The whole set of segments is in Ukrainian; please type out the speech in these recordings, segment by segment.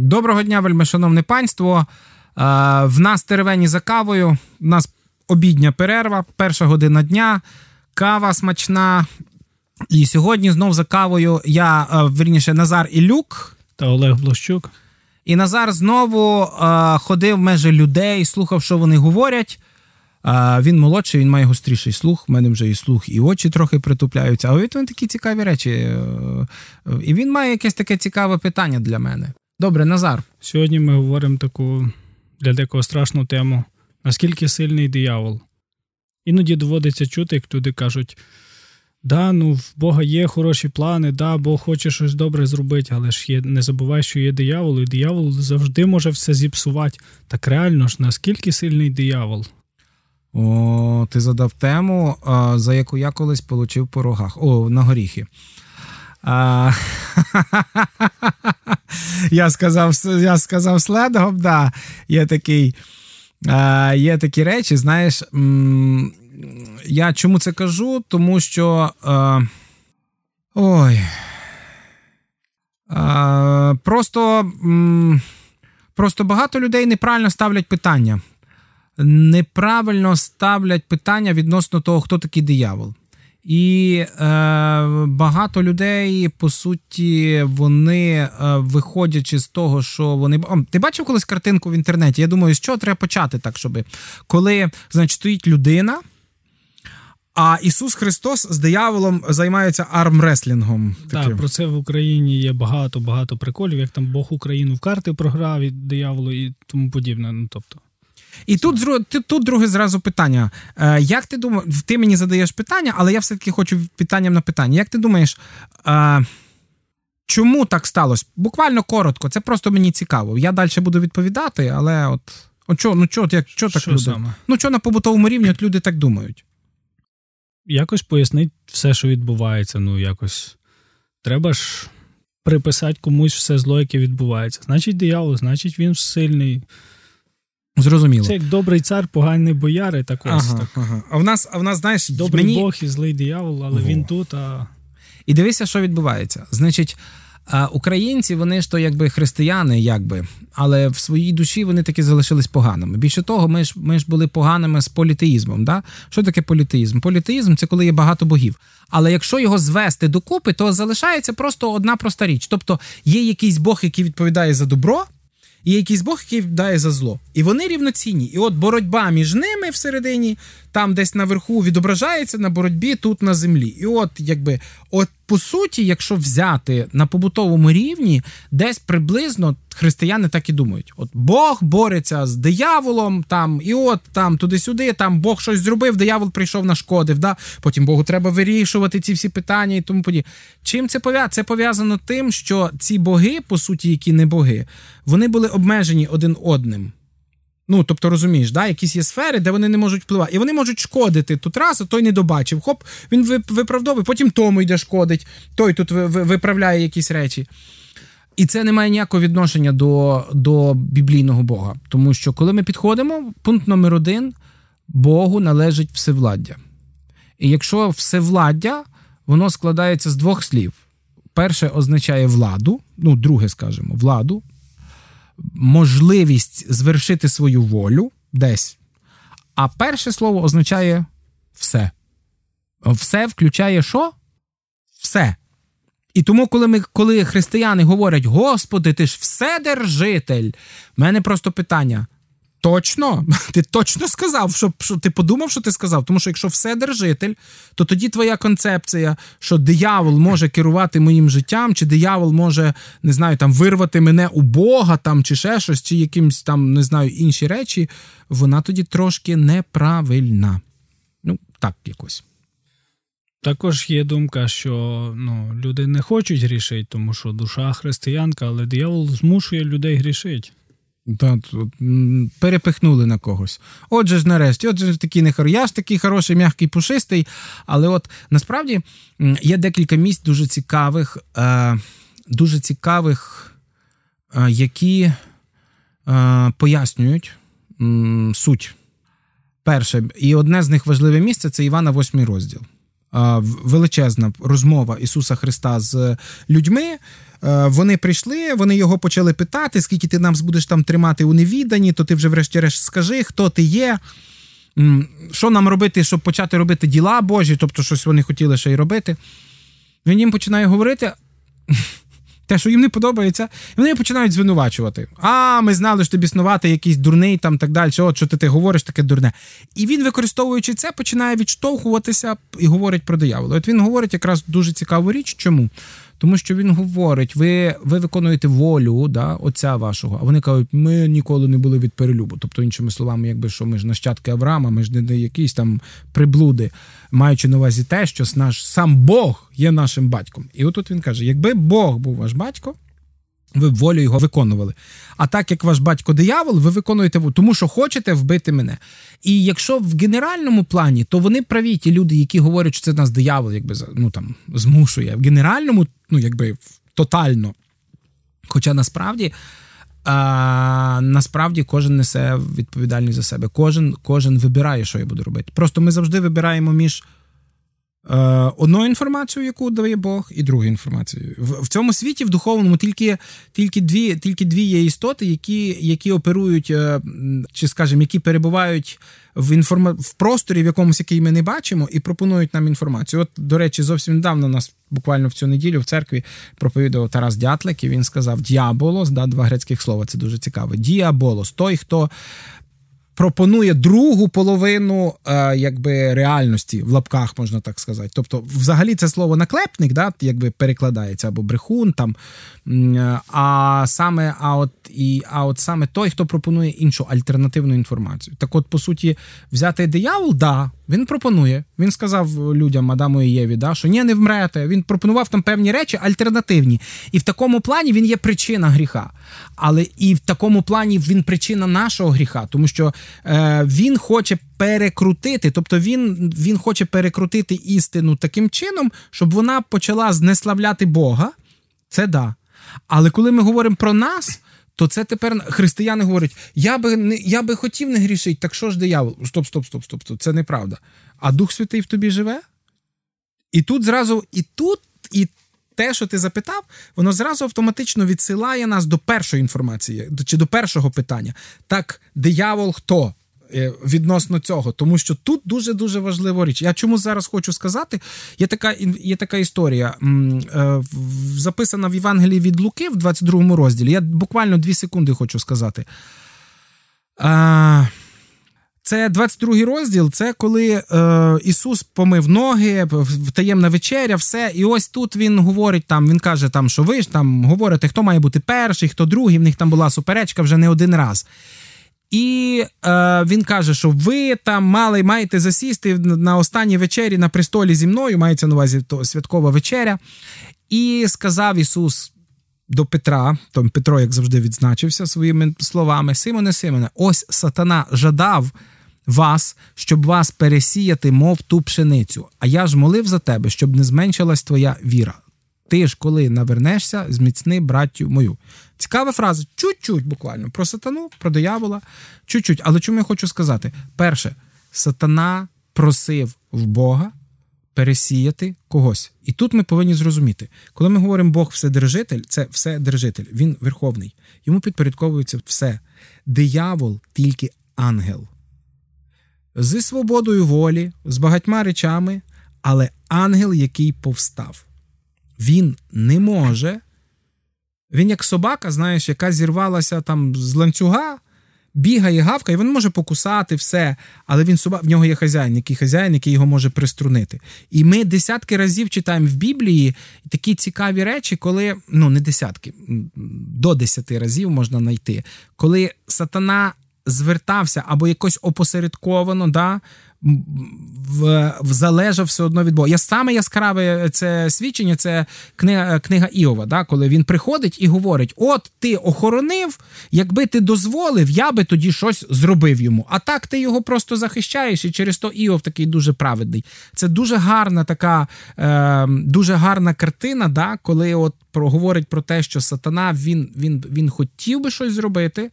Доброго дня, вельмишановне панство. В нас теревені за кавою. У нас обідня перерва, перша година дня, кава смачна. І сьогодні знов за кавою я верніше Назар Ілюк та Олег Блощук. І Назар знову ходив в межі людей, слухав, що вони говорять. Він молодший, він має гостріший слух. У мене вже і слух, і очі трохи притупляються. Але він такі цікаві речі. Е, і він має якесь таке цікаве питання для мене. Добре, Назар. Сьогодні ми говоримо таку для декого страшну тему: наскільки сильний диявол. Іноді доводиться чути, як люди кажуть: да, ну в Бога є хороші плани, да, Бог хоче щось добре зробити, але ж є, не забувай, що є диявол, і диявол завжди може все зіпсувати. Так реально ж, наскільки сильний диявол? О, ти задав тему, за яку я колись получив по рогах. О, на горіхи. А, Я сказав я сказав следом, да. Є такий, а, є такі речі, знаєш. М- я чому це кажу? Тому що. А, ой. А, Просто, м- просто багато людей неправильно ставлять питання. Неправильно ставлять питання відносно того, хто такий диявол. І е, багато людей, по суті, вони е, виходячи з того, що вони О, ти бачив колись картинку в інтернеті? Я думаю, з чого треба почати так, щоб коли значить, стоїть людина, а Ісус Христос з дияволом займається армреслінгом. Так, про це в Україні є багато багато приколів, як там Бог Україну в карти програв від дияволу і тому подібне. Ну тобто. І тут тут друге зразу питання. Е, як ти думаєш, ти мені задаєш питання, але я все-таки хочу питанням на питання. Як ти думаєш, е, чому так сталося? Буквально коротко, це просто мені цікаво. Я далі буду відповідати, але от от чо, ну чо, як, чо так що люди? Саме? Ну чо на побутовому рівні от люди так думають? Якось пояснить все, що відбувається. Ну, якось треба ж приписати комусь все зло, яке відбувається. Значить, диявол, значить, він сильний. Зрозуміло. Це як добрий цар, поганий бояри, так ось. Ага, так. Ага. А в нас, а в нас, знаєш, добрий мені... Бог і злий диявол, але Ого. він тут. а... І дивися, що відбувається. Значить, українці, вони ж то якби християни, якби, але в своїй душі вони таки залишились поганими. Більше того, ми ж ми ж були поганими з політеїзмом. Да? Що таке політеїзм? Політеїзм це коли є багато богів. Але якщо його звести докупи, то залишається просто одна проста річ. Тобто є якийсь Бог, який відповідає за добро є якийсь Бог, який дає за зло. І вони рівноцінні. І от боротьба між ними всередині, там десь наверху відображається на боротьбі тут на землі. І от якби от по суті, якщо взяти на побутовому рівні, десь приблизно християни так і думають: от Бог бореться з дияволом, там, і от там туди-сюди, там Бог щось зробив, диявол прийшов нашкодив. Да? Потім Богу треба вирішувати ці всі питання і тому подібне. Чим це пов'язано? Це пов'язано тим, що ці боги, по суті, які не боги, вони були обмежені один одним. Ну, тобто, розумієш, да, якісь є сфери, де вони не можуть впливати. І вони можуть шкодити тут раз, а той не добачив. Хоп, він виправдовує, потім тому йде шкодить, той тут виправляє якісь речі. І це не має ніякого відношення до до біблійного Бога. Тому що, коли ми підходимо, пункт номер один: Богу належить всевладдя. І якщо всевладдя, воно складається з двох слів. Перше означає владу, ну, друге, скажемо, владу, можливість звершити свою волю десь. А перше слово означає все. Все включає що? Все. І тому, коли ми, коли християни говорять, Господи, ти ж вседержитель, в мене просто питання: Точно? Ти точно сказав, що, що ти подумав, що ти сказав? Тому що якщо все держитель, то тоді твоя концепція, що диявол може керувати моїм життям, чи диявол може, не знаю, там вирвати мене у Бога, там, чи ще щось, чи якимсь там, не знаю, інші речі, вона тоді трошки неправильна. Ну, так якось. Також є думка, що ну, люди не хочуть грішити, тому що душа християнка, але диявол змушує людей грішити. Перепихнули на когось. Отже ж, нарешті, отже ж такий не. Я ж такий хороший, м'який, пушистий. Але от насправді є декілька місць дуже цікавих, е, дуже цікавих, е, які е, пояснюють суть. Перше, і одне з них важливе місце це Івана, восьмий розділ. величезна розмова Ісуса Христа з людьми. Вони прийшли, вони його почали питати, скільки ти нам будеш там тримати у невіданні, то ти вже, врешті-решт, скажи, хто ти є, що нам робити, щоб почати робити діла Божі, тобто щось вони хотіли ще й робити. Він їм починає говорити те, що їм не подобається, і вони починають звинувачувати. А, ми знали, що ти біснувати якийсь дурний там так далі. От що ти, ти говориш таке дурне. І він, використовуючи це, починає відштовхуватися і говорить про диявола. От він говорить якраз дуже цікаву річ. Чому? Тому що він говорить: ви ви виконуєте волю да, отця вашого, а вони кажуть, ми ніколи не були від перелюбу. Тобто, іншими словами, якби що ми ж нащадки Авраама, ми ж не якісь там приблуди, маючи на увазі те, що наш сам Бог є нашим батьком. І отут він каже: якби Бог був ваш батько. Ви волю його виконували. А так як ваш батько диявол, ви виконуєте тому, що хочете вбити мене. І якщо в генеральному плані, то вони праві ті люди, які говорять, що це нас диявол, якби ну там змушує. В генеральному, ну якби тотально. Хоча насправді. А, Насправді кожен несе відповідальність за себе. Кожен кожен вибирає, що я буду робити. Просто ми завжди вибираємо між одну інформацію, яку дає Бог, і другу інформацію. В, в цьому світі, в духовному, тільки тільки, дві тільки дві є істоти, які які оперують, е, чи, скажімо, які перебувають в інформа... в просторі, в якомусь, який ми не бачимо, і пропонують нам інформацію. От, до речі, зовсім недавно нас буквально в цю неділю в церкві проповідав Тарас Дятлик, і він сказав: Діаболос, да, два грецьких слова, це дуже цікаво. Діаболос, той, хто пропонує другу половину е, якби реальності в лапках, можна так сказати. Тобто, взагалі, це слово наклепник, да, якби перекладається або брехун там. Е, а саме, а от і а от саме той, хто пропонує іншу альтернативну інформацію. Так, от, по суті, взяти диявол, да, він пропонує. Він сказав людям Адаму і Єві, да, що ні, не вмрете. Він пропонував там певні речі альтернативні. І в такому плані він є причина гріха. Але і в такому плані він причина нашого гріха, тому що він хоче перекрутити, тобто він, він хоче перекрутити істину таким чином, щоб вона почала знеславляти Бога. Це да. Але коли ми говоримо про нас, то це тепер християни говорять: я би не я би хотів не грішити, так що ж диявол? Стоп, стоп, стоп, стоп, стоп. Це неправда. А Дух Святий в тобі живе? І тут зразу, і тут, і те, що ти запитав, воно зразу автоматично відсилає нас до першої інформації, чи до першого питання. Так, диявол хто? Е, відносно цього, тому що тут дуже дуже важлива річ. Я чому зараз хочу сказати? Є така є така історія, е, записана в Євангелії від Луки в 22 розділі. Я буквально дві секунди хочу сказати. Це 22 розділ. Це коли е, Ісус помив ноги, таємна вечеря, все. І ось тут він говорить там. Він каже, там, що ви ж там говорите, хто має бути перший, хто другий. В них там була суперечка вже не один раз. І е, він каже, що ви там мали маєте засісти на останній вечері на престолі зі мною, мається на увазі то святкова вечеря. І сказав Ісус до Петра, там Петро, як завжди, відзначився своїми словами: Симоне, Симоне, ось сатана жадав вас, щоб вас пересіяти, мов ту пшеницю. А я ж молив за тебе, щоб не зменшилась твоя віра. Ти ж, коли навернешся, зміцни браттю мою. Цікава фраза, чуть-чуть буквально про сатану, про диявола, чуть-чуть. Але чому я хочу сказати? Перше, сатана просив в Бога пересіяти когось. І тут ми повинні зрозуміти, коли ми говоримо Бог вседержитель, це вседержитель, він верховний. Йому підпорядковується все. Диявол тільки ангел. Зі свободою волі, з багатьма речами, але ангел, який повстав. Він не може він як собака, знаєш, яка зірвалася там з ланцюга, бігає, гавкає, він може покусати все, але він собак, в нього є хазяїн, який хазяїн, який його може приструнити. І ми десятки разів читаємо в Біблії такі цікаві речі, коли ну не десятки, до десяти разів можна знайти, коли сатана звертався або якось опосередковано, да, в, в залежав все одно від Бога. Я саме яскраве це свідчення, це книга книга Іова, да, коли він приходить і говорить: От ти охоронив, якби ти дозволив, я би тоді щось зробив йому. А так ти його просто захищаєш, і через то Іов такий дуже праведний. Це дуже гарна така, е, дуже гарна картина, да, коли от говорить про те, що сатана він, він, він хотів би щось зробити,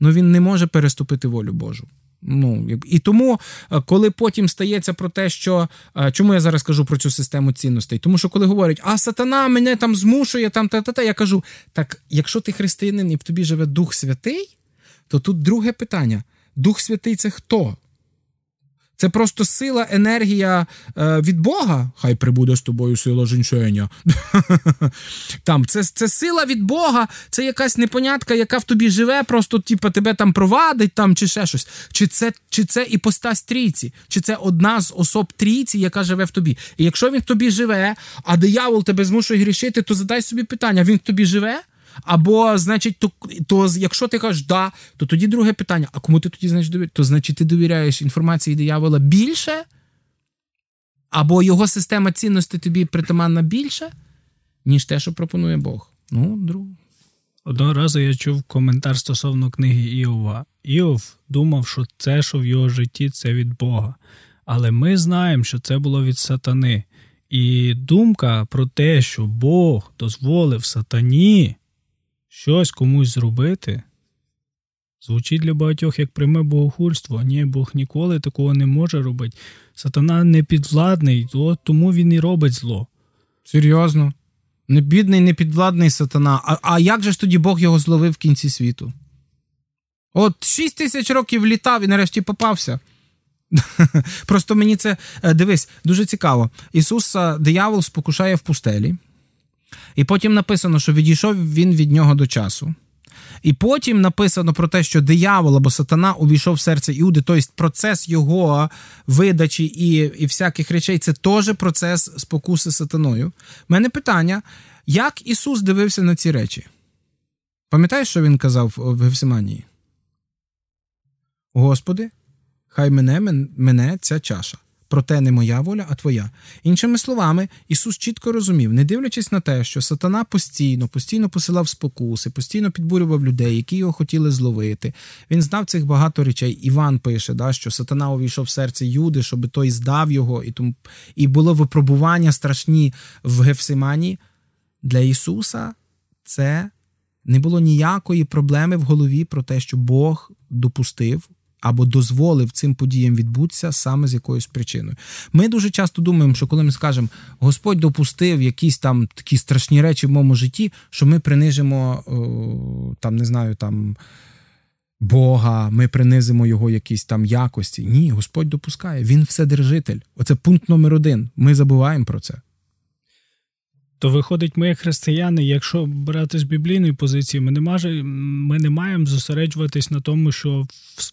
але він не може переступити волю Божу. Ну і тому, е, коли потім стається про те, що е, чому я зараз кажу про цю систему цінностей? Тому що коли говорять, а сатана мене там змушує, там та та та я кажу: так, якщо ти християнин і в тобі живе Дух Святий, то тут друге питання: Дух Святий це хто? Це просто сила, енергія е, від Бога. Хай прибуде з тобою сила жінчення. Там це це сила від Бога, це якась непонятка, яка в тобі живе, просто типу, тебе там провадить там, чи ще щось. Чи це чи це іпостась трійці, чи це одна з особ трійці, яка живе в тобі. І якщо він в тобі живе, а диявол тебе змушує грішити, то задай собі питання: він в тобі живе? Або, значить, то, то якщо ти кажеш да, то тоді друге питання: а кому ти тоді значить довіряєш? То значить ти довіряєш інформації диявола більше? Або його система цінностей тобі притаманна більше, ніж те, що пропонує Бог. Ну, друг. Одного разу я чув коментар стосовно книги Іова. Іов думав, що це, що в його житті, це від Бога. Але ми знаємо, що це було від сатани. І думка про те, що Бог дозволив сатані щось комусь зробити, звучить для багатьох як пряме богохульство. Ні, Бог ніколи такого не може робити. Сатана не підвладний, тому він і робить зло. Серйозно. Не бідний, не підвладний сатана. А а як же ж тоді Бог його зловив в кінці світу? От шість тисяч років літав і нарешті попався. Просто мені це е, дивись, дуже цікаво. Ісуса диявол спокушає в пустелі. І потім написано, що відійшов він від нього до часу. І потім написано про те, що диявол або сатана увійшов в серце Іуди, тобто процес його видачі і і всяких речей це теж процес спокуси сатаною. У мене питання: як Ісус дивився на ці речі? Пам'ятаєш, що він казав в Гефсиманії? Господи, хай мене мене ця чаша проте не моя воля, а твоя. Іншими словами, Ісус чітко розумів, не дивлячись на те, що сатана постійно, постійно посилав спокуси, постійно підбурював людей, які його хотіли зловити. Він знав цих багато речей. Іван пише, да, що сатана увійшов в серце Юди, щоб той здав його, і тому і було випробування страшні в Гефсимані. Для Ісуса це не було ніякої проблеми в голові про те, що Бог допустив або дозволив цим подіям відбутися саме з якоюсь причиною. Ми дуже часто думаємо, що коли ми скажемо, Господь допустив якісь там такі страшні речі в моєму житті, що ми принижимо там, не знаю, там. Бога, ми принизимо його якісь там якості. Ні, Господь допускає. Він вседержитель. Оце пункт номер один. Ми забуваємо про це. То виходить, ми, як християни, якщо брати з біблійної позиції, ми не маже, ми не маємо зосереджуватись на тому, що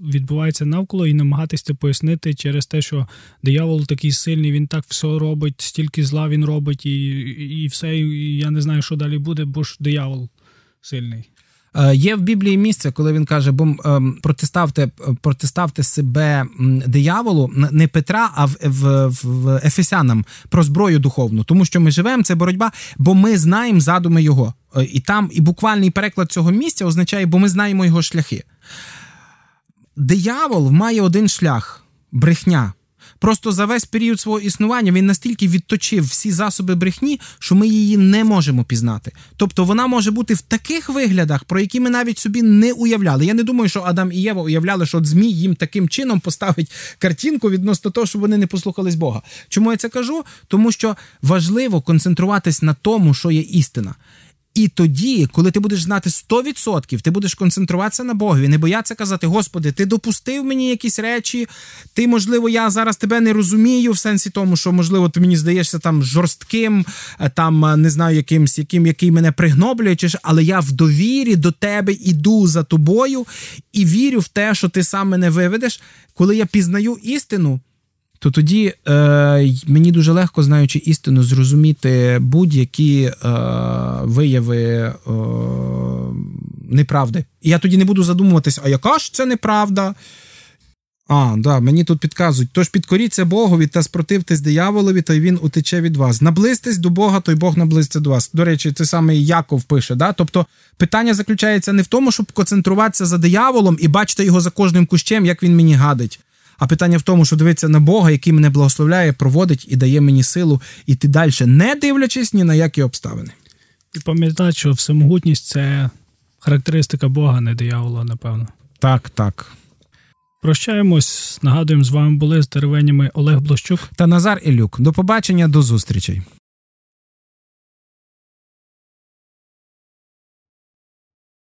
відбувається навколо, і намагатися пояснити через те, що диявол такий сильний, він так все робить, стільки зла він робить, і і все. і Я не знаю, що далі буде, бо ж диявол сильний. Е, є в Біблії місце, коли він каже, бо ем, протиставте протиставте себе дияволу, не Петра, а в, в, в Ефесянам про зброю духовну, тому що ми живемо, це боротьба, бо ми знаємо задуми його. Е, і там і буквальний переклад цього місця означає, бо ми знаємо його шляхи. Диявол має один шлях брехня. Просто за весь період свого існування він настільки відточив всі засоби брехні, що ми її не можемо пізнати. Тобто вона може бути в таких виглядах, про які ми навіть собі не уявляли. Я не думаю, що Адам і Єва уявляли, що Змій їм таким чином поставить картинку відносно того, що вони не послухались Бога. Чому я це кажу? Тому що важливо концентруватись на тому, що є істина. І тоді, коли ти будеш знати 100%, ти будеш концентруватися на Богові, не боятися казати, Господи, ти допустив мені якісь речі, ти, можливо, я зараз тебе не розумію, в сенсі тому, що, можливо, ти мені здаєшся там жорстким, е, там е, не знаю, якимсь, яким, який мене пригноблює, але я в довірі до тебе іду за тобою і вірю в те, що ти сам мене виведеш. Коли я пізнаю істину то тоді е, мені дуже легко, знаючи істину, зрозуміти будь-які е, вияви е, неправди. І я тоді не буду задумуватись, а яка ж це неправда? А, да, мені тут підказують. Тож підкоріться Богові та спротивтесь дияволові, то й він утече від вас. Наблизьтесь до Бога, то й Бог наблизиться до вас. До речі, це саме Яков пише. Да? Тобто питання заключається не в тому, щоб концентруватися за дияволом і бачити його за кожним кущем, як він мені гадить. А питання в тому, що дивиться на Бога, який мене благословляє, проводить і дає мені силу іти далі, не дивлячись ні на які обставини. І пам'ятати, що всемогутність це характеристика Бога, не диявола, напевно. Так, так. Прощаємось. Нагадуємо, з вами були з деревенями Олег Блощук та Назар Ілюк. До побачення, до зустрічей.